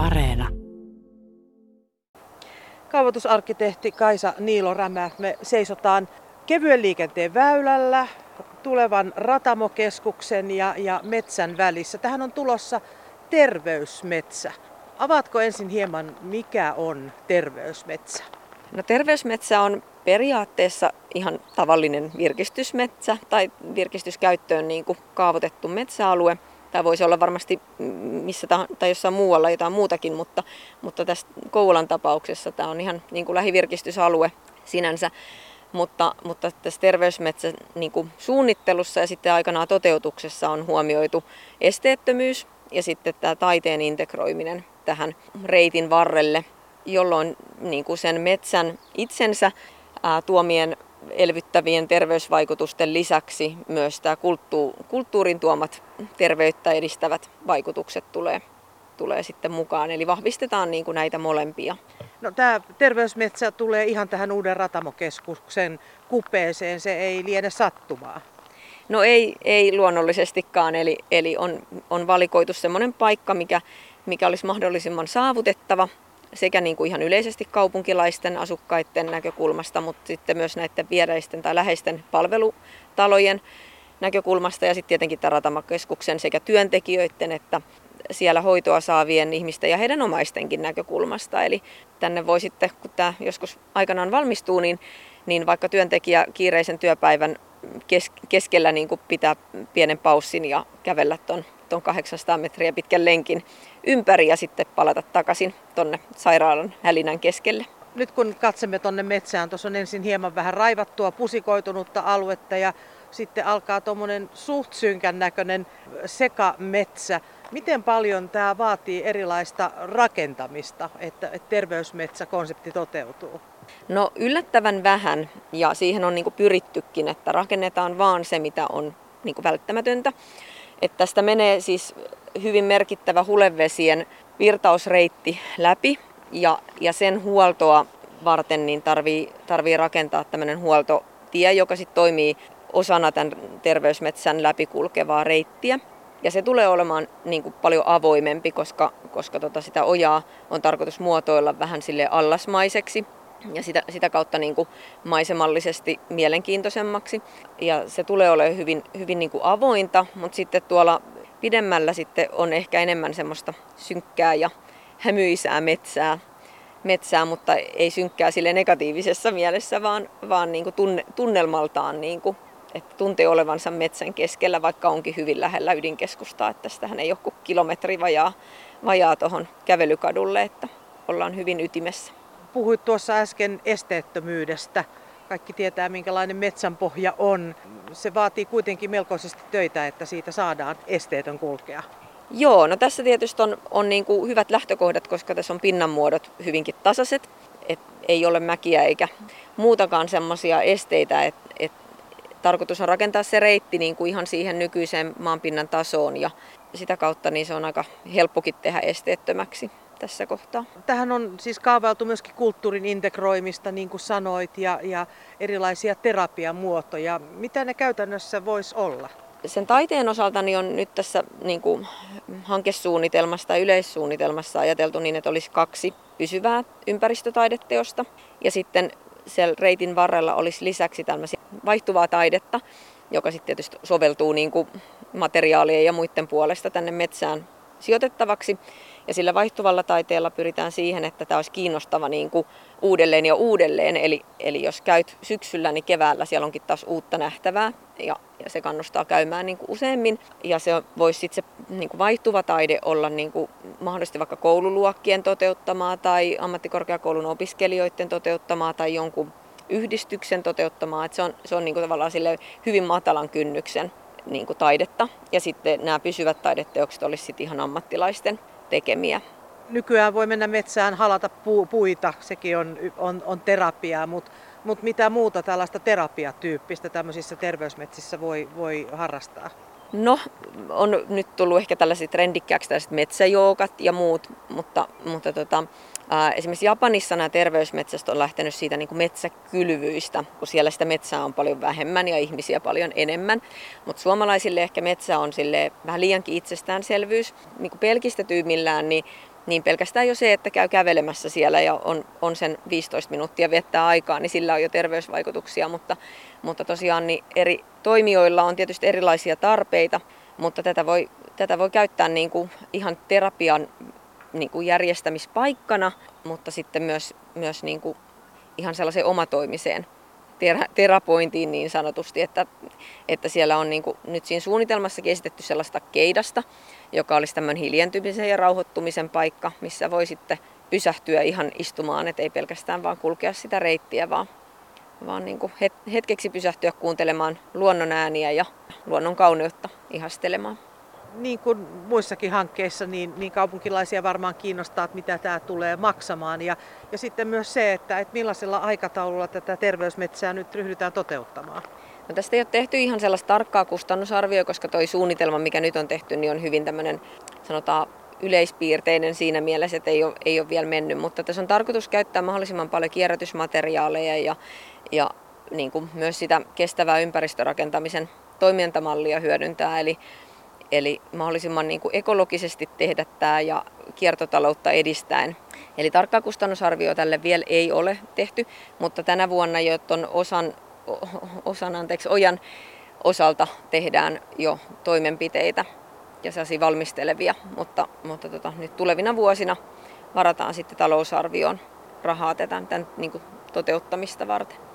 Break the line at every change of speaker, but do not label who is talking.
Areena.
Kaavoitusarkkitehti Kaisa Niilo Rämä, me seisotaan kevyen liikenteen väylällä, tulevan Ratamokeskuksen ja, ja metsän välissä. Tähän on tulossa terveysmetsä. Avaatko ensin hieman, mikä on terveysmetsä?
No terveysmetsä on periaatteessa ihan tavallinen virkistysmetsä tai virkistyskäyttöön niin kuin kaavoitettu metsäalue. Tämä voisi olla varmasti missä tahansa, tai jossain muualla jotain muutakin, mutta, mutta tässä Kouvolan tapauksessa tämä on ihan niin kuin lähivirkistysalue sinänsä. Mutta, mutta tässä terveysmetsän niin kuin suunnittelussa ja sitten aikanaan toteutuksessa on huomioitu esteettömyys ja sitten tämä taiteen integroiminen tähän reitin varrelle, jolloin niin kuin sen metsän itsensä ää, tuomien elvyttävien terveysvaikutusten lisäksi myös tämä kulttuur, kulttuurin tuomat terveyttä edistävät vaikutukset tulee, tulee sitten mukaan. Eli vahvistetaan niin kuin näitä molempia.
No, tämä terveysmetsä tulee ihan tähän uuden ratamokeskuksen kupeeseen, se ei liene sattumaa.
No ei, ei luonnollisestikaan, eli, eli on, on valikoitu semmoinen paikka, mikä, mikä olisi mahdollisimman saavutettava sekä niin kuin ihan yleisesti kaupunkilaisten asukkaiden näkökulmasta, mutta sitten myös näiden viereisten tai läheisten palvelutalojen näkökulmasta ja sitten tietenkin tämän ratamakeskuksen sekä työntekijöiden että siellä hoitoa saavien ihmisten ja heidän omaistenkin näkökulmasta. Eli tänne voi sitten, kun tämä joskus aikanaan valmistuu, niin, niin vaikka työntekijä kiireisen työpäivän kes, keskellä niin kuin pitää pienen paussin ja kävellä tuon ton 800 metriä pitkän lenkin ympäri ja sitten palata takaisin tuonne sairaalan hälinän keskelle.
Nyt kun katsemme tuonne metsään, tuossa on ensin hieman vähän raivattua, pusikoitunutta aluetta ja sitten alkaa tuommoinen suht synkän näköinen sekametsä. Miten paljon tämä vaatii erilaista rakentamista, että terveysmetsäkonsepti toteutuu?
No yllättävän vähän ja siihen on niinku pyrittykin, että rakennetaan vaan se, mitä on niinku välttämätöntä. Että tästä menee siis hyvin merkittävä hulevesien virtausreitti läpi ja, ja sen huoltoa varten niin tarvii, tarvii rakentaa tämmöinen huoltotie, joka sitten toimii osana tämän terveysmetsän läpikulkevaa reittiä. Ja se tulee olemaan niin kuin paljon avoimempi, koska, koska tota sitä ojaa on tarkoitus muotoilla vähän sille allasmaiseksi ja sitä, sitä kautta niin kuin maisemallisesti mielenkiintoisemmaksi. Ja se tulee olemaan hyvin, hyvin niin kuin avointa, mutta sitten tuolla pidemmällä sitten on ehkä enemmän semmoista synkkää ja hämyisää metsää, metsää mutta ei synkkää sille negatiivisessa mielessä, vaan, vaan niin kuin tunne, tunnelmaltaan niin kuin että tuntee olevansa metsän keskellä, vaikka onkin hyvin lähellä ydinkeskustaa. Että tästähän ei ole kuin kilometri vajaa, vajaa tuohon kävelykadulle, että ollaan hyvin ytimessä.
Puhuit tuossa äsken esteettömyydestä. Kaikki tietää, minkälainen metsän pohja on. Se vaatii kuitenkin melkoisesti töitä, että siitä saadaan esteetön kulkea.
Joo, no tässä tietysti on, on niin kuin hyvät lähtökohdat, koska tässä on pinnanmuodot hyvinkin tasaiset. Et ei ole mäkiä eikä muutakaan semmoisia esteitä, että et tarkoitus on rakentaa se reitti niin kuin ihan siihen nykyiseen maanpinnan tasoon ja sitä kautta niin se on aika helppokin tehdä esteettömäksi tässä kohtaa.
Tähän on siis kaavailtu myöskin kulttuurin integroimista, niin kuin sanoit, ja, ja erilaisia terapiamuotoja. Mitä ne käytännössä voisi olla?
Sen taiteen osalta niin on nyt tässä niin kuin hankesuunnitelmassa tai yleissuunnitelmassa ajateltu niin, että olisi kaksi pysyvää ympäristötaideteosta. Ja sitten siellä reitin varrella olisi lisäksi tämmöisiä vaihtuvaa taidetta, joka sitten tietysti soveltuu niin kuin materiaalien ja muiden puolesta tänne metsään sijoitettavaksi. Ja sillä vaihtuvalla taiteella pyritään siihen, että tämä olisi kiinnostava niin kuin uudelleen ja uudelleen. Eli, eli jos käyt syksyllä, niin keväällä siellä onkin taas uutta nähtävää ja, ja se kannustaa käymään niin kuin useammin. Ja se voisi sitten se niin kuin vaihtuva taide olla niin kuin mahdollisesti vaikka koululuokkien toteuttamaa tai ammattikorkeakoulun opiskelijoiden toteuttamaa tai jonkun yhdistyksen toteuttamaa. Et se on, se on niin kuin tavallaan sille hyvin matalan kynnyksen niin kuin taidetta. Ja sitten nämä pysyvät taideteokset olisi sitten ihan ammattilaisten tekemiä.
Nykyään voi mennä metsään halata pu- puita, sekin on, on, on terapiaa, mutta mut mitä muuta tällaista terapiatyyppistä tämmöisissä terveysmetsissä voi, voi harrastaa?
No, on nyt tullut ehkä tällaiset trendikkääksi tällaiset metsäjoogat ja muut, mutta, mutta tota, ää, esimerkiksi Japanissa nämä terveysmetsäst on lähtenyt siitä niin kuin metsäkylvyistä, kun siellä sitä metsää on paljon vähemmän ja ihmisiä paljon enemmän. Mutta suomalaisille ehkä metsä on sille vähän liiankin itsestäänselvyys. Niin kuin pelkistetyimmillään, niin niin pelkästään jo se, että käy kävelemässä siellä ja on, on sen 15 minuuttia viettää aikaa, niin sillä on jo terveysvaikutuksia, mutta, mutta tosiaan niin eri toimijoilla on tietysti erilaisia tarpeita, mutta tätä voi, tätä voi käyttää niin kuin ihan terapian niin kuin järjestämispaikkana, mutta sitten myös, myös niin kuin ihan sellaiseen omatoimiseen terapointiin niin sanotusti, että, että siellä on niin kuin, nyt siinä suunnitelmassa esitetty sellaista keidasta, joka olisi tämmöinen hiljentymisen ja rauhoittumisen paikka, missä voi sitten pysähtyä ihan istumaan, että ei pelkästään vaan kulkea sitä reittiä, vaan, vaan niin kuin hetkeksi pysähtyä kuuntelemaan luonnon ääniä ja luonnon kauneutta ihastelemaan
niin kuin muissakin hankkeissa, niin, niin kaupunkilaisia varmaan kiinnostaa, että mitä tämä tulee maksamaan. Ja, ja sitten myös se, että, että millaisella aikataululla tätä terveysmetsää nyt ryhdytään toteuttamaan.
No tästä ei ole tehty ihan sellaista tarkkaa kustannusarvioa, koska tuo suunnitelma, mikä nyt on tehty, niin on hyvin tämmöinen, sanotaan, yleispiirteinen siinä mielessä, että ei ole, ei ole vielä mennyt. Mutta tässä on tarkoitus käyttää mahdollisimman paljon kierrätysmateriaaleja ja, ja niin kuin myös sitä kestävää ympäristörakentamisen toimintamallia hyödyntää. Eli eli mahdollisimman niin kuin ekologisesti tehdä tämä ja kiertotaloutta edistäen. Eli tarkkaa kustannusarvio tälle vielä ei ole tehty, mutta tänä vuonna jo ton osan, osan anteeksi, ojan osalta tehdään jo toimenpiteitä ja sellaisia valmistelevia, mutta, mutta tota, nyt tulevina vuosina varataan sitten talousarvioon rahaa tätä, tämän niin kuin toteuttamista varten.